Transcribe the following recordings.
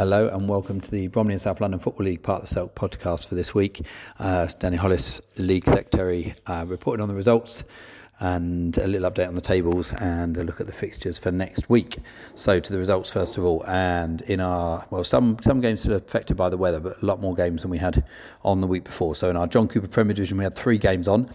Hello and welcome to the Bromley and South London Football League part of the Selk podcast for this week. Uh, Danny Hollis, the league secretary, uh, reporting on the results and a little update on the tables and a look at the fixtures for next week. So to the results first of all, and in our well, some some games still affected by the weather, but a lot more games than we had on the week before. So in our John Cooper Premier Division, we had three games on,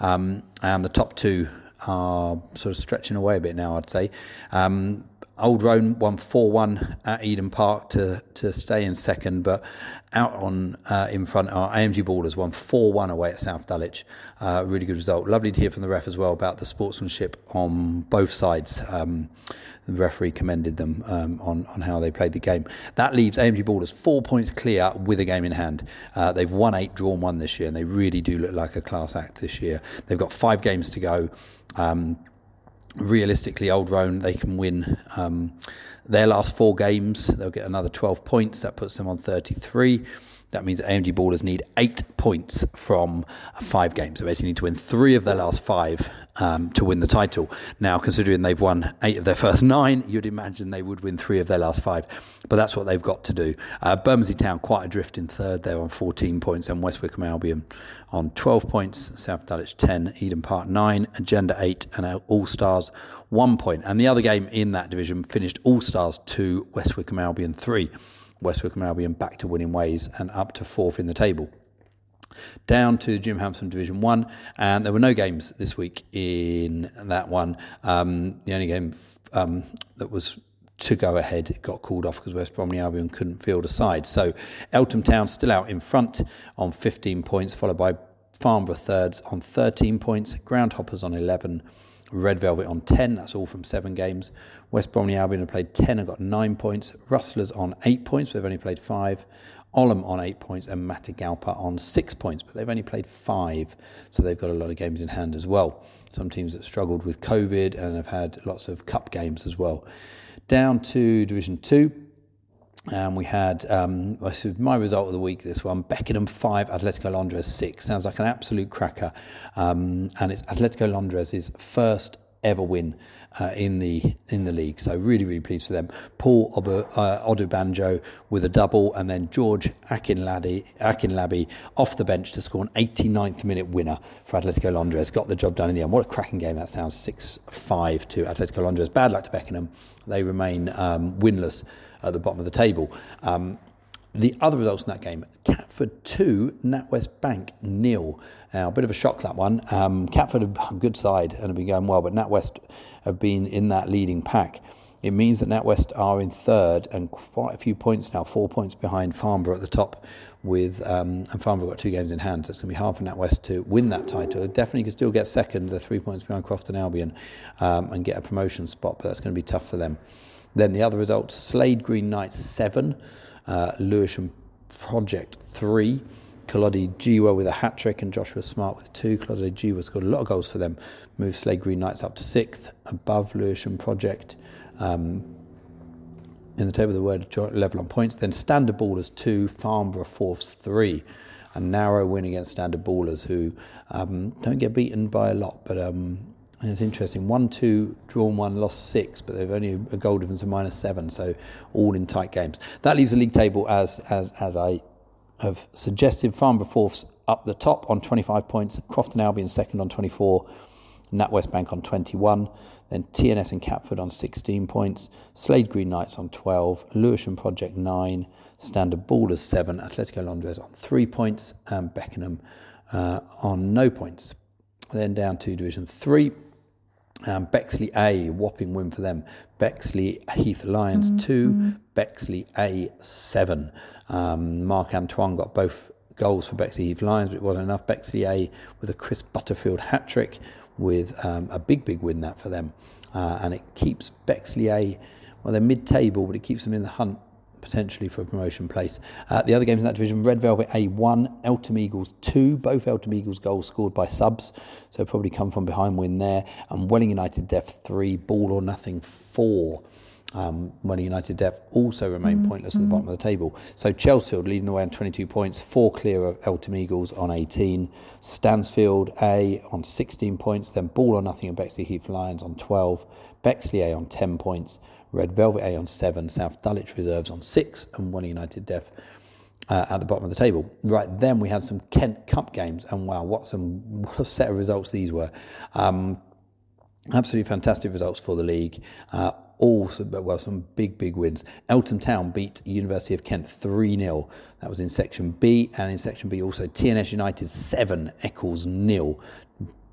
um, and the top two are sort of stretching away a bit now. I'd say. Um, Old Roan won 4 1 at Eden Park to, to stay in second, but out on uh, in front, our AMG Ballers won 4 1 away at South Dulwich. Uh, really good result. Lovely to hear from the ref as well about the sportsmanship on both sides. Um, the referee commended them um, on, on how they played the game. That leaves AMG Ballers four points clear with a game in hand. Uh, they've won eight, drawn one this year, and they really do look like a class act this year. They've got five games to go. Um, realistically, Old Roan, they can win um, their last four games. They'll get another 12 points. That puts them on 33. That means AMG Ballers need eight points from five games. They basically, need to win three of their last five um, to win the title. Now, considering they've won eight of their first nine, you'd imagine they would win three of their last five. But that's what they've got to do. Uh, Bermondsey Town quite adrift in third. They're on 14 points, and West Wickham Albion on 12 points. South Dulwich 10, Eden Park 9, Agenda 8, and All Stars 1 point. And the other game in that division finished All Stars 2, West Wickham Albion 3. West Wickham Albion back to winning ways and up to fourth in the table. Down to Jim Hampson Division 1, and there were no games this week in that one. Um, the only game um, that was to go ahead got called off because West Bromley Albion couldn't field a side. So Eltham Town still out in front on 15 points, followed by Farnborough thirds on 13 points, Groundhoppers on 11, Red Velvet on 10. That's all from seven games. West Bromley Albion have played 10 and got nine points. Rustlers on eight points, they've only played five. Olam on eight points and Matagalpa on six points, but they've only played five, so they've got a lot of games in hand as well. Some teams that struggled with COVID and have had lots of cup games as well. Down to Division Two, and we had um, my result of the week. This one: Beckenham five, Atletico Londres six. Sounds like an absolute cracker, um, and it's Atletico Londres' first ever win uh, in the in the league. So really, really pleased for them. Paul uh, Odubanjo with a double, and then George Akinlabi, Akinlabi off the bench to score an 89th minute winner for Atletico Londres. Got the job done in the end. What a cracking game that sounds. 6-5 to Atletico Londres. Bad luck to Beckenham. They remain um, winless at the bottom of the table. Um, the other results in that game Catford 2, NatWest Bank nil. Now, a bit of a shock that one. Um, Catford a good side and have been going well, but NatWest have been in that leading pack. It means that NatWest are in third and quite a few points now, four points behind Farnborough at the top. With um, and Farnborough got two games in hand, so it's going to be hard for NatWest to win that title. It definitely can still get second. They're three points behind Crofton Albion um, and get a promotion spot, but that's going to be tough for them. Then the other results: Slade Green Knights seven, uh, Lewisham Project three. Kolodi Jiwa with a hat trick and Joshua Smart with two. Kolodi Jiwa scored a lot of goals for them. Moved Slade Green Knights up to sixth, above Lewisham Project. Um, in the table of the word level on points. Then Standard Ballers two, Farnborough fourths three. A narrow win against Standard Ballers, who um, don't get beaten by a lot, but um, it's interesting. One, two, drawn one, lost six, but they've only a goal difference of minus seven, so all in tight games. That leaves the league table as as as I have suggested. Farnborough fourths up the top on 25 points. Crofton Albion second on 24. NatWest Bank on 21. Then TNS and Catford on 16 points. Slade Green Knights on 12. Lewisham Project 9. Standard Ballers 7. Atletico Londres on 3 points. And Beckenham uh, on no points. Then down to Division 3. Um, Bexley A, whopping win for them. Bexley Heath Lions mm-hmm. 2, Bexley A 7. Um, Mark Antoine got both goals for Bexley Heath Lions, but it wasn't enough. Bexley A with a Chris Butterfield hat trick with um, a big, big win that for them. Uh, and it keeps Bexley A, well, they're mid table, but it keeps them in the hunt potentially for a promotion place. Uh, the other games in that division, Red Velvet A1, Eltham Eagles 2, both Eltham Eagles goals scored by subs, so probably come from behind win there, and Welling United Def 3, Ball or Nothing 4. Um, Welling United Def also remain mm-hmm. pointless at the bottom of the table. So Chelsea leading the way on 22 points, four clear of Eltham Eagles on 18. Stansfield A on 16 points, then Ball or Nothing and Bexley Heath Lions on 12. Bexley A on 10 points. Red Velvet A on seven, South Dulwich Reserves on six, and Welling United Def uh, at the bottom of the table. Right then, we had some Kent Cup games, and wow, what some what a set of results these were! Um, absolutely fantastic results for the league. Uh, all some, well, some big, big wins. Eltham Town beat University of Kent 3 0. That was in Section B, and in Section B also TNS United 7, Eccles nil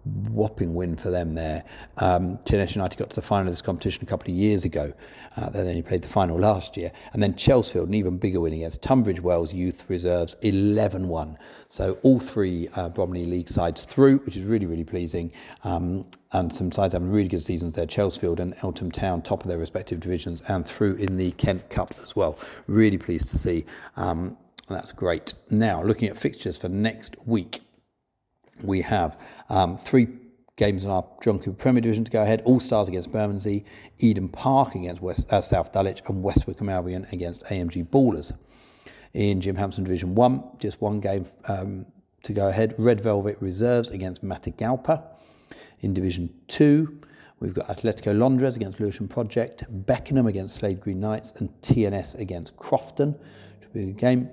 whopping win for them there. Um, United got to the final of this competition a couple of years ago. Uh, they only played the final last year. And then Chelsfield, an even bigger win against Tunbridge Wells Youth Reserves, 11 1. So all three uh, Bromley League sides through, which is really, really pleasing. Um, and some sides having really good seasons there. Chelsfield and Eltham Town, top of their respective divisions, and through in the Kent Cup as well. Really pleased to see. Um, that's great. Now, looking at fixtures for next week we have um, three games in our John Cooper Premier Division to go ahead. All Stars against Bermondsey, Eden Park against West, uh, South Dulwich, and West Wickham Albion against AMG Ballers. In Jim Hampson Division 1, just one game um, to go ahead. Red Velvet Reserves against Matagalpa. In Division 2, we've got Atletico Londres against Lewisham Project, Beckenham against Slade Green Knights, and TNS against Crofton. Should be a good game.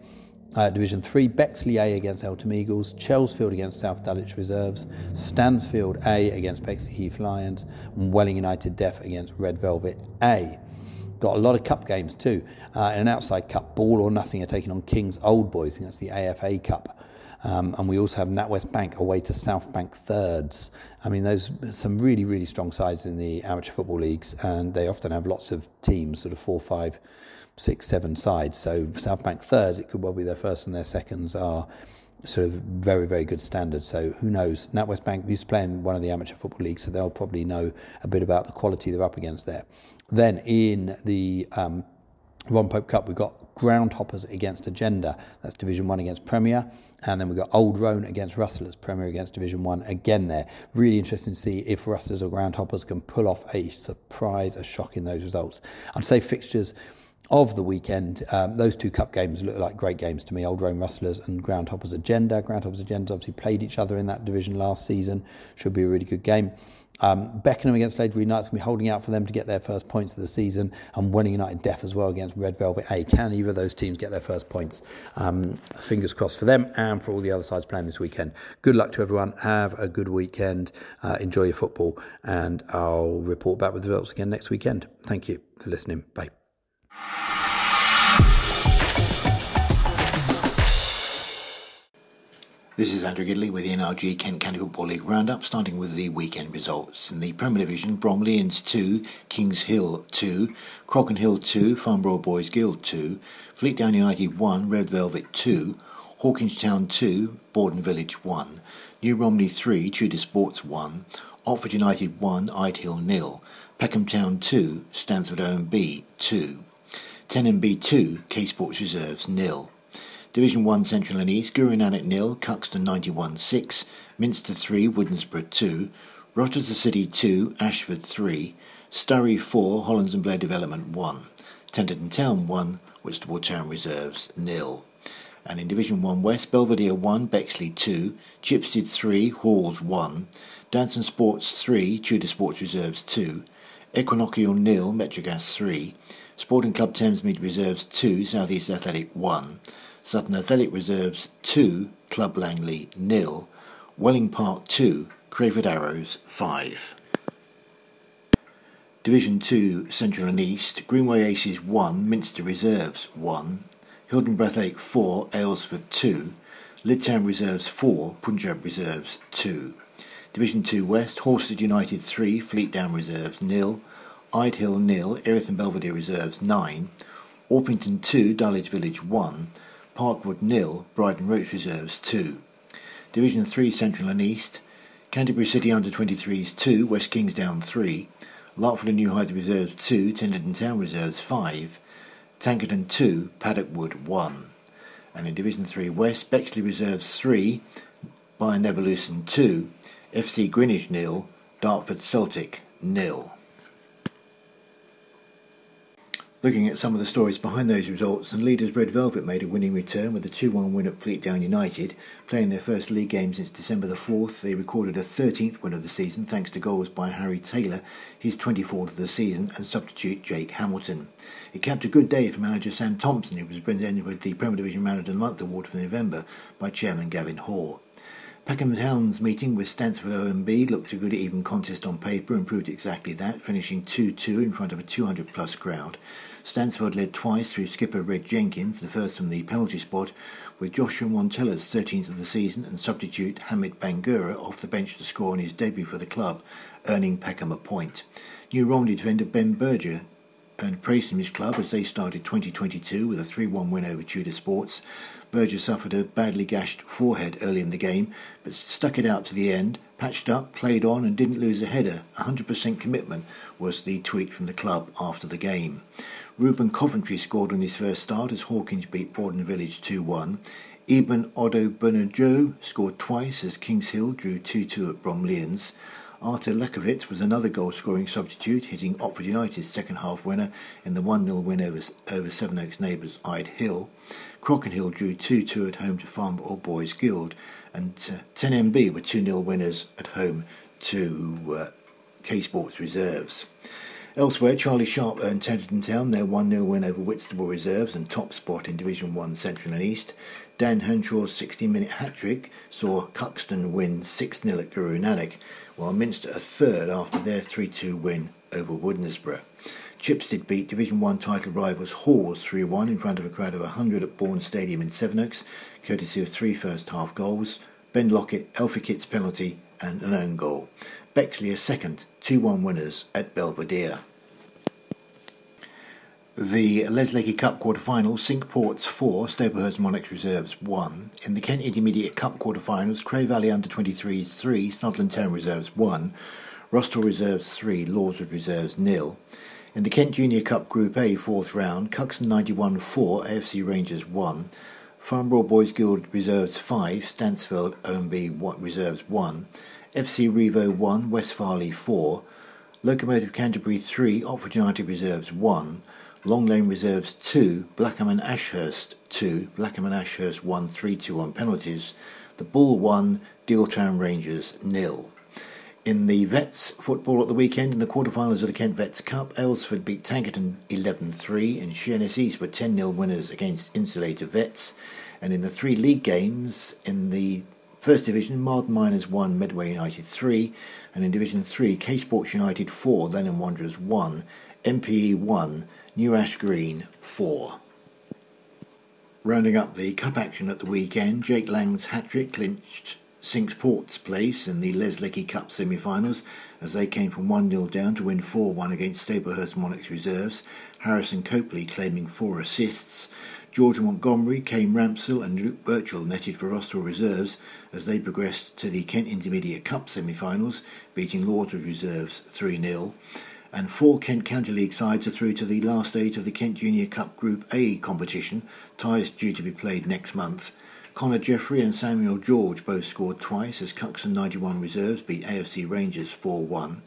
Uh, Division 3, Bexley A against Eltham Eagles, Chelsfield against South Dulwich Reserves, Stansfield A against Bexley Heath Lions, and Welling United Def against Red Velvet A. Got a lot of cup games too. Uh, in an outside cup, Ball or Nothing are taking on King's Old Boys, against the AFA Cup. Um, and we also have NatWest Bank away to South Bank Thirds. I mean, there's some really, really strong sides in the amateur football leagues, and they often have lots of teams, sort of four, five, six, seven sides. So South Bank thirds, it could well be their first and their seconds are sort of very, very good standard. So who knows? NatWest Bank used to play in one of the amateur football leagues, so they'll probably know a bit about the quality they're up against there. Then in the um, Ron Pope Cup, we've got Groundhoppers against Agenda. That's Division 1 against Premier. And then we've got Old Roan against Russell. Rustlers, Premier against Division 1 again there. Really interesting to see if Rustlers or Groundhoppers can pull off a surprise, a shock in those results. I'd say fixtures of the weekend. Um, those two cup games look like great games to me. Old Roan Rustlers and Groundhoppers Agenda. Groundhoppers Agenda obviously played each other in that division last season. Should be a really good game. Um, Beckenham against Green Knights can be holding out for them to get their first points of the season, and Welling United Def as well against Red Velvet A. Can either of those teams get their first points? Um, fingers crossed for them and for all the other sides playing this weekend. Good luck to everyone. Have a good weekend. Uh, enjoy your football, and I'll report back with the results again next weekend. Thank you for listening. Bye. This is Andrew Gidley with the NRG Kent County Football League roundup, starting with the weekend results. In the Premier Division, Bromleyans 2, Kings Hill 2, Crockenhill 2, Farnborough Boys Guild 2, Fleetdown United 1, Red Velvet 2, Hawkinge Town 2, Borden Village 1, New Romney 3, Tudor Sports 1, Otford United 1, Idehill nil, Peckham Town 2, Stansfeld OMB 2, 10 Em Bee 2, K Sports Reserves nil. Division 1 Central and East, Guru Nanak nil, Cuxton 91 6, Minster 3, Woodnesborough 2, Rochester City 2, Ashford 3, Sturry 4, Hollands and Blair Development 1, Tenterden Town 1, Whitstable Town Reserves nil. And in Division 1 West, Belvedere 1, Bexley 2, Chipstead 3, Halls 1, Danson Sports 3, Tudor Sports Reserves 2, Equinoctial nil, Metrogas 3, Sporting Club Thamesmead Reserves 2, South East Athletic 1, Sutton Athletic Reserves 2, Club Langley nil, Welling Park 2, Crayford Arrows 5. Division 2 Central and East, Greenway Aces 1, Minster Reserves 1, Hildenborough Athletic 4, Aylesford 2, Lydd Town Reserves 4, Punjab Reserves 2. Division 2 West, Horsted United 3, Fleet Fleetdown Reserves nil, Idehill nil, Erith and Belvedere Reserves 9, Orpington 2, Dulwich Village 1, Parkwood nil, Bridon Ropes Reserves 2. Division 3 Central and East, Canterbury City Under 23s 2, West Kingsdown 3, Larkfield and New Hythe Reserves 2, Tenterden Town Reserves 5, Tankerton 2, Paddockwood 1. And in Division 3 West, Bexley Reserves 3, Bayern Leverkusen 2, FC Greenwich nil, Dartford Celtic nil. Looking at some of the stories behind those results, and leaders Red Velvet made a winning return with a 2 1 win at Fleetdown United. Playing their first league game since December the 4th, they recorded a 13th win of the season thanks to goals by Harry Taylor, his 24th of the season, and substitute Jake Hamilton. It kept a good day for manager Sam Thompson, who was presented with the Premier Division Manager of the Month award for November by Chairman Gavin Hoare. Peckham Town's meeting with Stansfeld OMB looked a good even contest on paper and proved exactly that, finishing 2 2 in front of a 200 plus crowd. Stansfeld led twice through skipper Red Jenkins, the first from the penalty spot, with Joshua Montella's 13th of the season and substitute Hamid Bangura off the bench to score on his debut for the club, earning Peckham a point. New Romney defender Ben Berger earned praise from his club as they started 2022 with a 3 1 win over Tudor Sports. Berger suffered a badly gashed forehead early in the game, but stuck it out to the end, patched up, played on, and didn't lose a header. 100% commitment was the tweet from the club after the game. Ruben Coventry scored on his first start as Hawkinge beat Borden Village 2 1. Eben Odo Bernardo scored twice as Kings Hill drew 2 2 at Bromleyans. Artur Lekovic was another goal scoring substitute, hitting Otford United's second half winner in the 1 0 win over, over Sevenoaks neighbours Ide Hill. Crockenhill drew 2 2 at home to Farnborough Boys Guild, and uh, 10 Em Bee were 2 0 winners at home to uh, K Sports Reserves. Elsewhere, Charlie Sharp earned Tenterden Town their 1 0 win over Whitstable Reserves and top spot in Division 1 Central and East. Dan Henshaw's 60 minute hat trick saw Cuxton win 6 0 at Guru Nanak, while Minster a third after their 3 2 win over Woodnesborough. Chipstead beat Division 1 title rivals Halls 3 1 in front of a crowd of 100 at Bourne Stadium in Sevenoaks, courtesy of three first half goals Ben Lockett, Kitt's penalty, and an own goal. Bexley a second, 2 1 winners at Belvedere. The Leslie Cup quarter-finals, Cinque Ports 4, Staplehurst Monarchs Reserves 1. In the Kent Intermediate Cup quarter-finals, Cray Valley Under-23s 3, Snodland Town Reserves 1, Rusthall Reserves 3, Lordswood Reserves nil. In the Kent Junior Cup Group A fourth round, Cuxton 91 4, AFC Rangers 1, Farnborough Boys Guild Reserves 5, Stansfeld OMB Reserves 1, FC Revo 1, West 4, Locomotive Canterbury 3, Otford United Reserves 1, Long Lane Reserves 2, Blackham and Ashurst 2, Blackham and Ashurst 1 3 2 on penalties, the Bull 1, Dealtown Rangers nil. In the Vets football at the weekend, in the quarterfinals of the Kent Vets Cup, Aylesford beat Tankerton 11 3, and Sheerness East were 10 0 winners against Insulator Vets. And in the three league games, in the First Division, Marden Miners 1, Medway United 3, and in Division 3, K Sports United 4, Lennon Wanderers 1, MPE 1, New Ash Green 4. Rounding up the cup action at the weekend, Jake Lang's hat trick clinched Cinque Port's place in the Les Leckie Cup semi finals as they came from 1 0 down to win 4 1 against Staplehurst Monarchs reserves. Harrison Copley claiming four assists. George Montgomery, Kane Ramsell, and Luke Birchall netted for Rusthall reserves as they progressed to the Kent Intermediate Cup semi finals, beating Lordswood reserves 3 0 and four Kent County League sides are through to the last eight of the Kent Junior Cup Group A competition, ties due to be played next month. Connor Jeffrey and Samuel George both scored twice as Cuxton 91 Reserves beat AFC Rangers 4 1.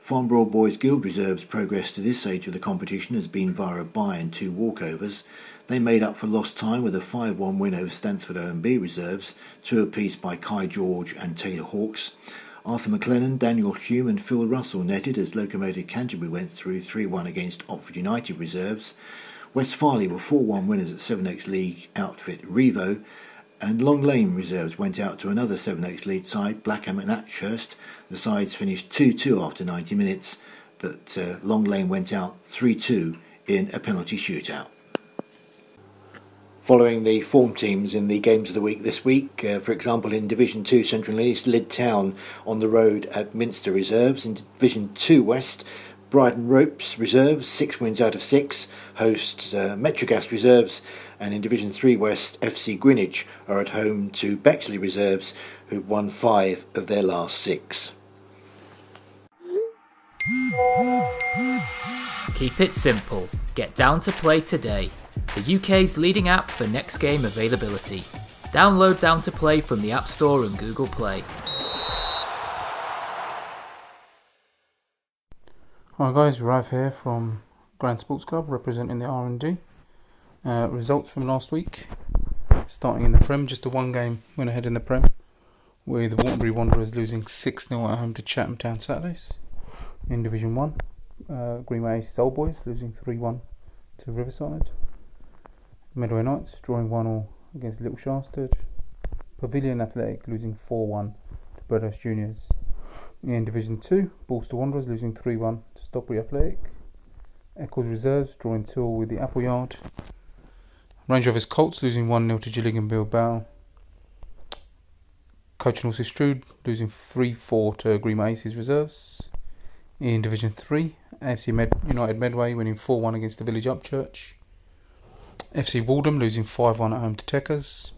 Farnborough Boys Guild Reserves' progress to this stage of the competition has been via a bye and two walkovers. They made up for lost time with a 5 1 win over Stansfeld OMB Reserves, two apiece by Kai George and Taylor Hawks. Arthur McLennan, Daniel Hume, and Phil Russell netted as Locomotive Canterbury went through 3 1 against Otford United reserves. West Farleigh were 4 1 winners at Sevenoaks League outfit Revo, and Long Lane reserves went out to another Sevenoaks lead side, Blackham and Ashurst. The sides finished 2 2 after 90 minutes, but uh, Long Lane went out 3 2 in a penalty shootout following the form teams in the games of the week this week. Uh, for example, in Division 2 Central and East, Lydd Town on the road at Minster Reserves. In Division 2 West, Bridon Ropes Reserves, six wins out of six, host uh, Metrogas Reserves. And in Division 3 West, FC Greenwich are at home to Bexley Reserves, who've won five of their last six. Keep it simple. Get down to play today. The UK's leading app for next game availability. Download Down to Play from the App Store and Google Play. Hi guys, Rav here from Grand Sports Club representing the R&D. Uh, results from last week. Starting in the Prem, just a one game went ahead in the Prem with the Waterbury Wanderers losing 6 0 at home to Chatham Town Saturdays. In Division 1, uh, Greenway Aces Old Boys losing 3 1 to Riverside. Medway Knights drawing 1 0 against Little Shastage. Pavilion Athletic losing 4 1 to Birdhouse Juniors. In Division 2, Bolster Wanderers losing 3 1 to Stockbury Athletic. Eccles Reserves drawing 2 all with the Appleyard. Range Rovers Colts losing 1 0 to Gillingham Bilbao. Coach Horses Strood losing 3 4 to Green Aces Reserves. In Division 3, AFC Med- United Medway winning 4 1 against the Village Upchurch. FC Waldham losing 5 1 at home to Techers.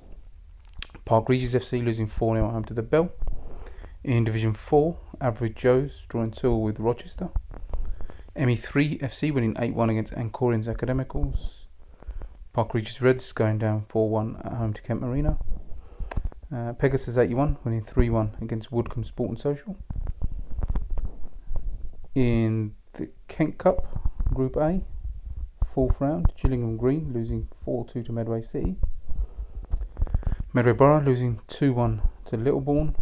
Park Regis FC losing 4 0 at home to the Bell. In Division 4, Average Joes drawing 2 with Rochester. ME3 FC winning 8 1 against Ancorians Academicals. Park Regis Reds going down 4 1 at home to Kent Marina. Uh, Pegasus 81 winning 3 1 against Woodcombe Sport and Social. In the Kent Cup, Group A, fourth round, Gillingham Green losing 4 2 to Medway City. Medway Borough losing 2 1 to Littlebourne.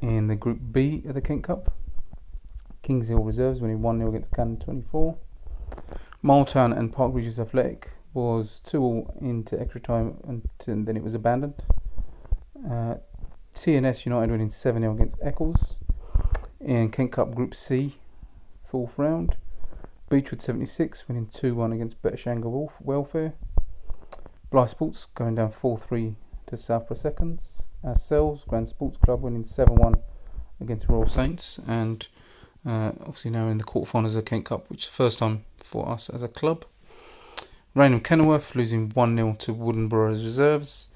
In the Group B of the Kent Cup, Kings Hill Reserves winning 1 0 against Cannon 24. Miletown and Park Regis Athletic was 2 all into extra time and, and then it was abandoned. Uh, TNS United winning 7 0 against Eccles. In Kent Cup Group C, fourth round, Beechwood 76 winning 2 1 against Wolf Welfare. Bly Sports going down 4 3 to Southborough Seconds. Ourselves, Grand Sports Club winning 7 1 against Royal Saints. And uh, obviously now in the quarterfinals of Kent Cup, which is the first time for us as a club. Rainham Kenilworth losing 1 0 to Woodnesborough's Reserves.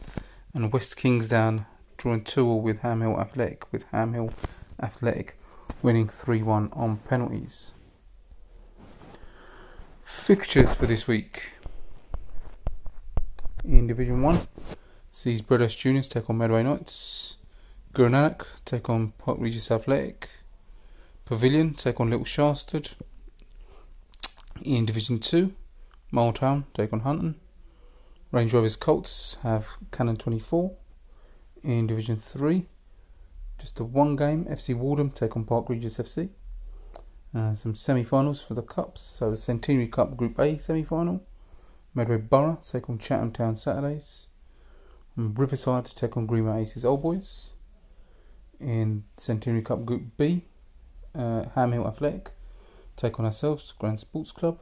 And West Kingsdown drawing 2 all with Ham Hill Athletic, with Ham Hill Athletic winning 3 1 on penalties. Fixtures for this week in Division 1 sees Birdhouse Juniors take on Medway Knights, Guru Nanak take on Park Regis Athletic, Pavilion take on Little Shastard. In Division 2, Miletown take on Hunton. Range Rovers Colts have Cannon 24. In Division 3, just a one game, FC Waldham take on Park Regis FC. Uh, some semi finals for the Cups. So, Centenary Cup Group A semi final. Medway Borough take on Chatham Town Saturdays. And Riverside take on Greenway Aces Old Boys. In Centenary Cup Group B, uh, Ham Hill Athletic take on ourselves, Grand Sports Club.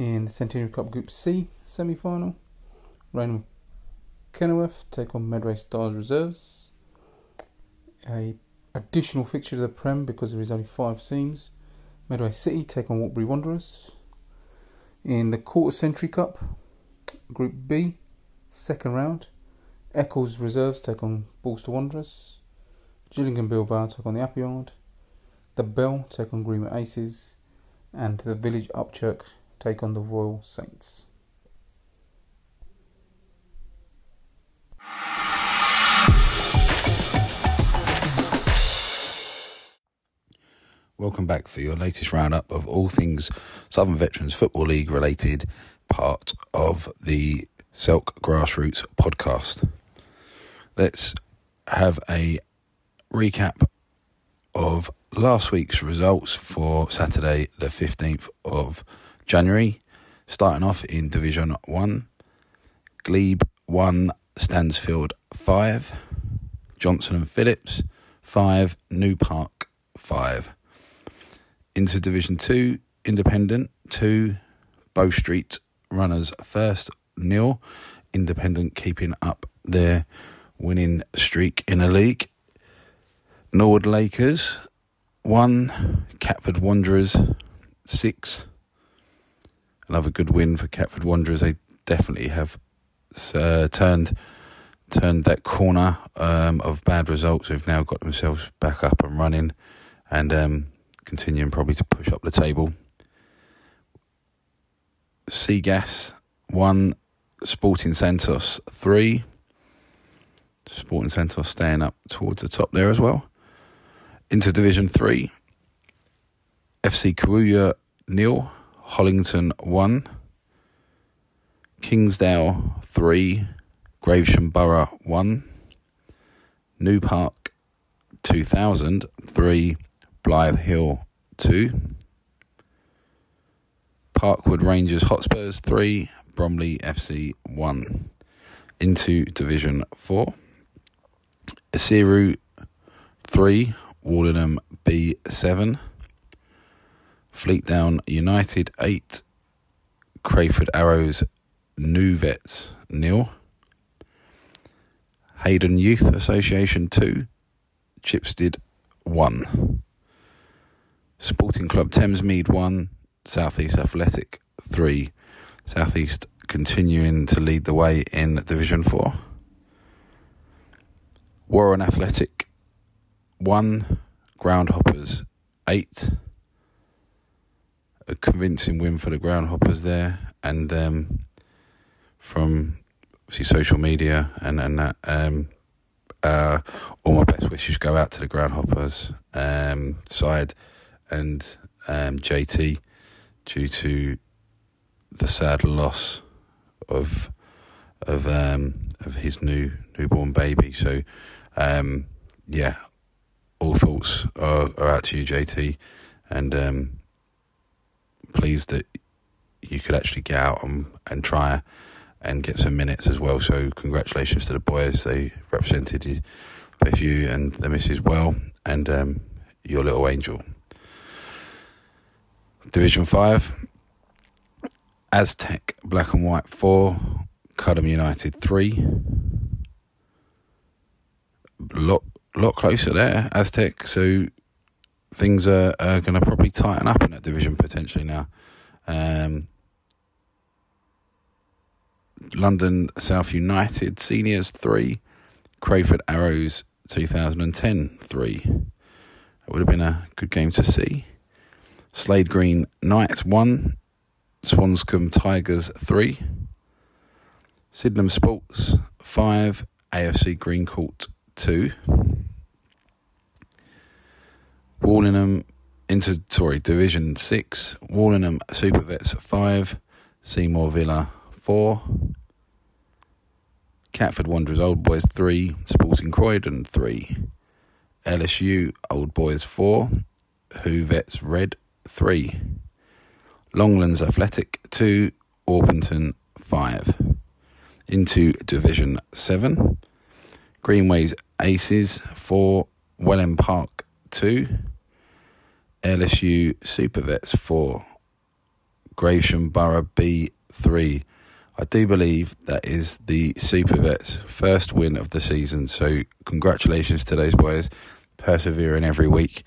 In the Centenary Cup Group C semi final, Rainham Kenilworth take on Medway Stars Reserves. A additional fixture to the Prem because there is only five teams. Medway City take on Waterbury Wanderers. In the Quarter Century Cup, Group B, second round, Eccles Reserves take on Bolster Wanderers. Gillingham Bilbao take on the Appleyard. The Bell take on Greenwood Aces. And the Village Upchurch take on the Royal Saints. Welcome back for your latest roundup of all things Southern Veterans Football League related, part of the Selk Grassroots podcast. Let's have a recap of last week's results for Saturday, the 15th of January. Starting off in Division 1, Glebe 1, Stansfield 5, Johnson and Phillips 5, New Park 5 into Division 2, Independent 2, Bow Street Runners first, nil. Independent keeping up their winning streak in the league. Norwood Lakers 1, Catford Wanderers 6. Another good win for Catford Wanderers. They definitely have uh, turned turned that corner um, of bad results. They've now got themselves back up and running and um, continuing probably to push up the table. Seagas one, Sporting Santos three. Sporting Santos staying up towards the top there as well. Into Division three, FC Carulla nil, Hollington one, Kingsdale three, Gravesham Borough one, New Park two thousand three, Blythe Hill two. Parkwood Rangers Hotspurs 3, Bromley FC 1. Into Division 4. Asiru 3, Warlingham B 7. Fleetdown United 8, Crayford Arrows New Vets nil. Hayden Youth Association 2, Chipstead 1. Sporting Club Thamesmead 1, Southeast Athletic 3. Southeast continuing to lead the way in Division 4. Warren Athletic 1. Groundhoppers 8. A convincing win for the Groundhoppers there. And um, from see social media and, and that, um, uh, all my best wishes go out to the Groundhoppers um, side and um, JT due to the sad loss of of um, of his new newborn baby. So, um, yeah, all thoughts are, are, out to you, JT, and um, pleased that you could actually get out and, and try and get some minutes as well. So, congratulations to the boys; they represented both you and the missus well, and um, your little angel. Division 5, Aztec Black and White 4, Cudham United 3. Lot, lot closer there, Aztec. So things are, are going to probably tighten up in that division potentially now. Um, London South United Seniors 3, Crayford Arrows 2010 3. That would have been a good game to see. Slade Green Knights 1, Swanscombe Tigers 3, Sydenham Sports 5, AFC Green Court 2, Warlingham into sorry Division 6, Warlingham Super Vets 5, Seymour Villa 4, Catford Wanderers Old Boys 3, Sporting Croydon 3, LSU Old Boys 4, Who Vets Red 3. Longlands Athletic 2, Orpington 5. Into Division 7. Greenways Aces 4, Welling Park 2. LSU Super Vets 4. Gravesham Borough B 3. I do believe that is the Super Vets' first win of the season. So, congratulations to those boys, persevering every week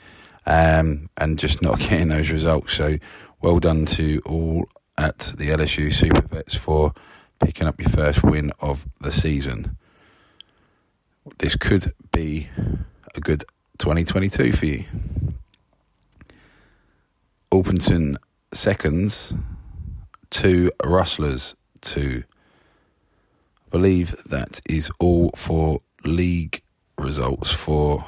um, and just not getting those results. So well done to all at the LSU Super Vets for picking up your first win of the season. This could be a good 2022 for you. Orpington seconds, two Rustlers, two. I believe that is all for league results for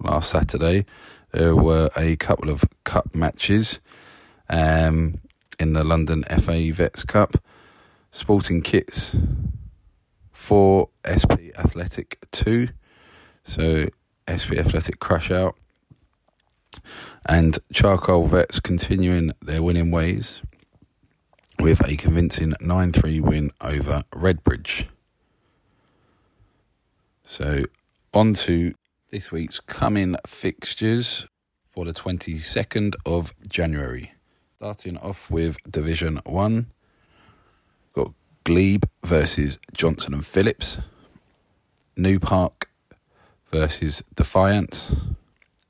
last Saturday. There were a couple of cup matches um, in the London FA Vets Cup. Sporting Kits for SP Athletic 2. So SP Athletic crash out. And Charcoal Vets continuing their winning ways with a convincing 9 3 win over Redbridge. So, on to this week's coming fixtures for the 22nd of January. Starting off with Division 1, got Glebe versus Johnson and Phillips, New Park versus Defiance,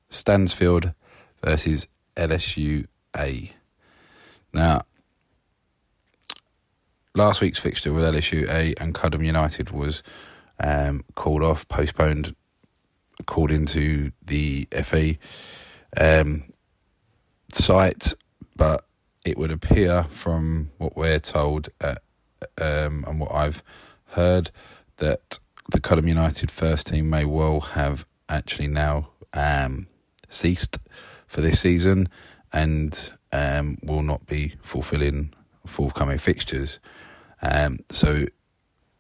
Stansfield versus LSU A. Now, last week's fixture with LSU A and Cudham United was um, called off, postponed according to the FA um, site, but it would appear from what we're told uh, um, and what I've heard that the Cudham United first team may well have actually now um, ceased for this season and um, will not be fulfilling forthcoming fixtures. Um, so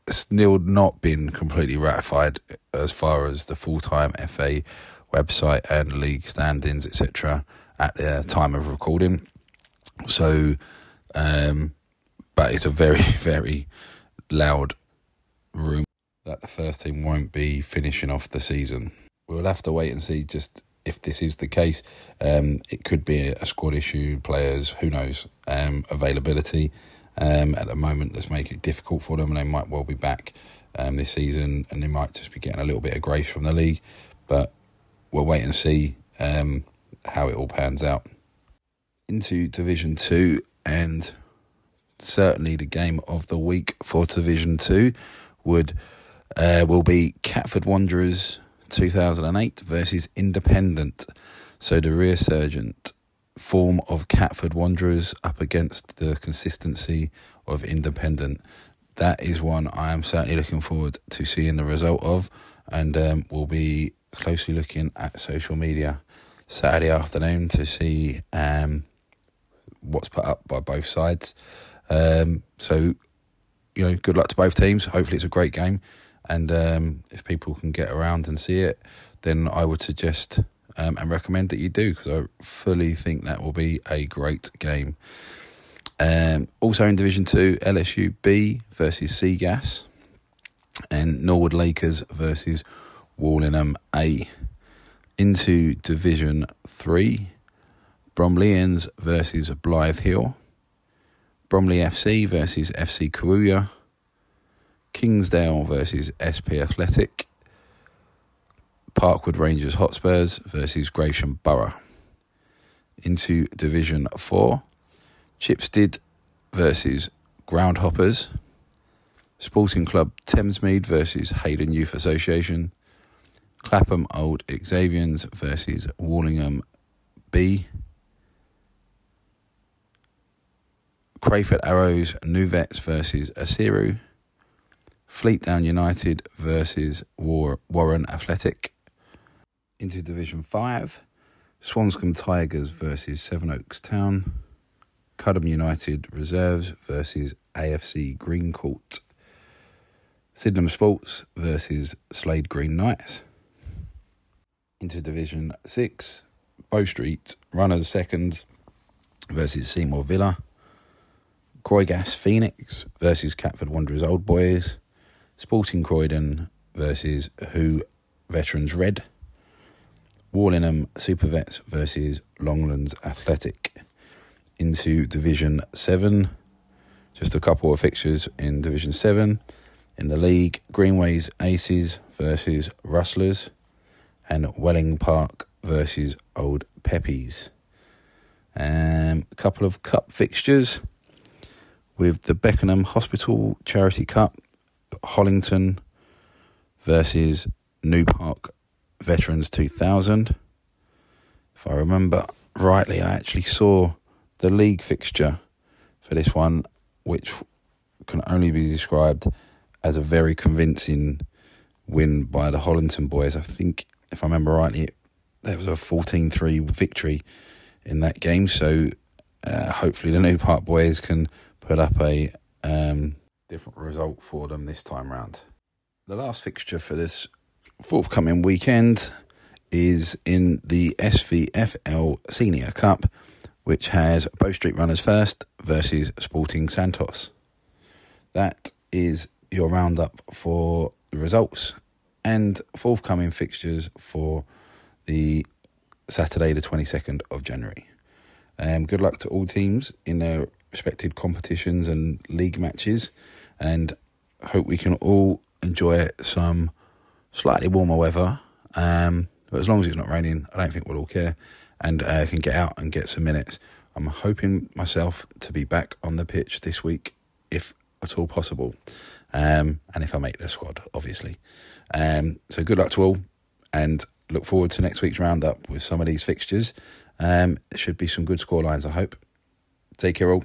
still not been completely ratified as far as the full time FA website and league standings, etc., at the time of recording. So, um, but it's a very, very loud room that the first team won't be finishing off the season. We'll have to wait and see just if this is the case. Um, it could be a squad issue, players, who knows, um, availability. Um, at the moment, let's make it difficult for them, and they might well be back um, this season, and they might just be getting a little bit of grace from the league. But we'll wait and see um, how it all pans out. Into Division Two, and certainly the game of the week for Division Two would uh, will be Catford Wanderers 2008 versus Independent. So the resurgent form of Catford Wanderers up against the consistency of Independent. That is one I am certainly looking forward to seeing the result of, and um, we'll be closely looking at social media Saturday afternoon to see um, what's put up by both sides. Um, so, you know, good luck to both teams. Hopefully, it's a great game. And um, if people can get around and see it, then I would suggest um, and recommend that you do because I fully think that will be a great game. Um, also in Division 2, LSU B versus Seagas and Norwood Lakers versus Warlingham A. Into Division 3, Bromleyans versus Blythe Hill, Bromley FC versus FC Kawuya, Kingsdale versus SP Athletic, Parkwood Rangers Hotspurs versus Gravesham Borough. Into Division 4, Chipstead versus Groundhoppers, Sporting Club Thamesmead versus Hayden Youth Association, Clapham Old Xavians versus Warlingham B, Crayford Arrows New Vets versus Asiru, Fleetdown United versus War- Warren Athletic. Into Division 5, Swanscombe Tigers versus Sevenoaks Town. Cudham United Reserves versus AFC Green Court. Sydenham Sports versus Slade Green Knights. Into Division 6, Bow Street Runners Second versus Seymour Villa. Croygas Phoenix versus Catford Wanderers Old Boys. Sporting Croydon versus Who Veterans Red. Warlingham Super Vets versus Longlands Athletic. Into Division 7. Just a couple of fixtures in Division 7. In the league, Greenways Aces versus Rustlers. And Welling Park versus Old Peppies. Um, a couple of cup fixtures with the Beckenham Hospital Charity Cup Hollington versus New Park Veterans 2000. If I remember rightly, I actually saw the league fixture for this one, which can only be described as a very convincing win by the Hollington boys. I think, if I remember rightly, there was a 14 3 victory in that game. So uh, hopefully the New Park boys can put up a um, different result for them this time round. The last fixture for this forthcoming weekend is in the SVFL Senior Cup, which has Bow Street Runners first versus Sporting Santos. That is your roundup for the results and forthcoming fixtures for the Saturday, the 22nd of January. Um, good luck to all teams in their respective competitions and league matches, and hope we can all enjoy some slightly warmer weather. Um, but as long as it's not raining, I don't think we'll all care, and uh, can get out and get some minutes. I'm hoping myself to be back on the pitch this week, if at all possible, um, and if I make the squad, obviously. Um, so good luck to all, and look forward to next week's roundup with some of these fixtures. Um, should be some good score lines, I hope. Take care all.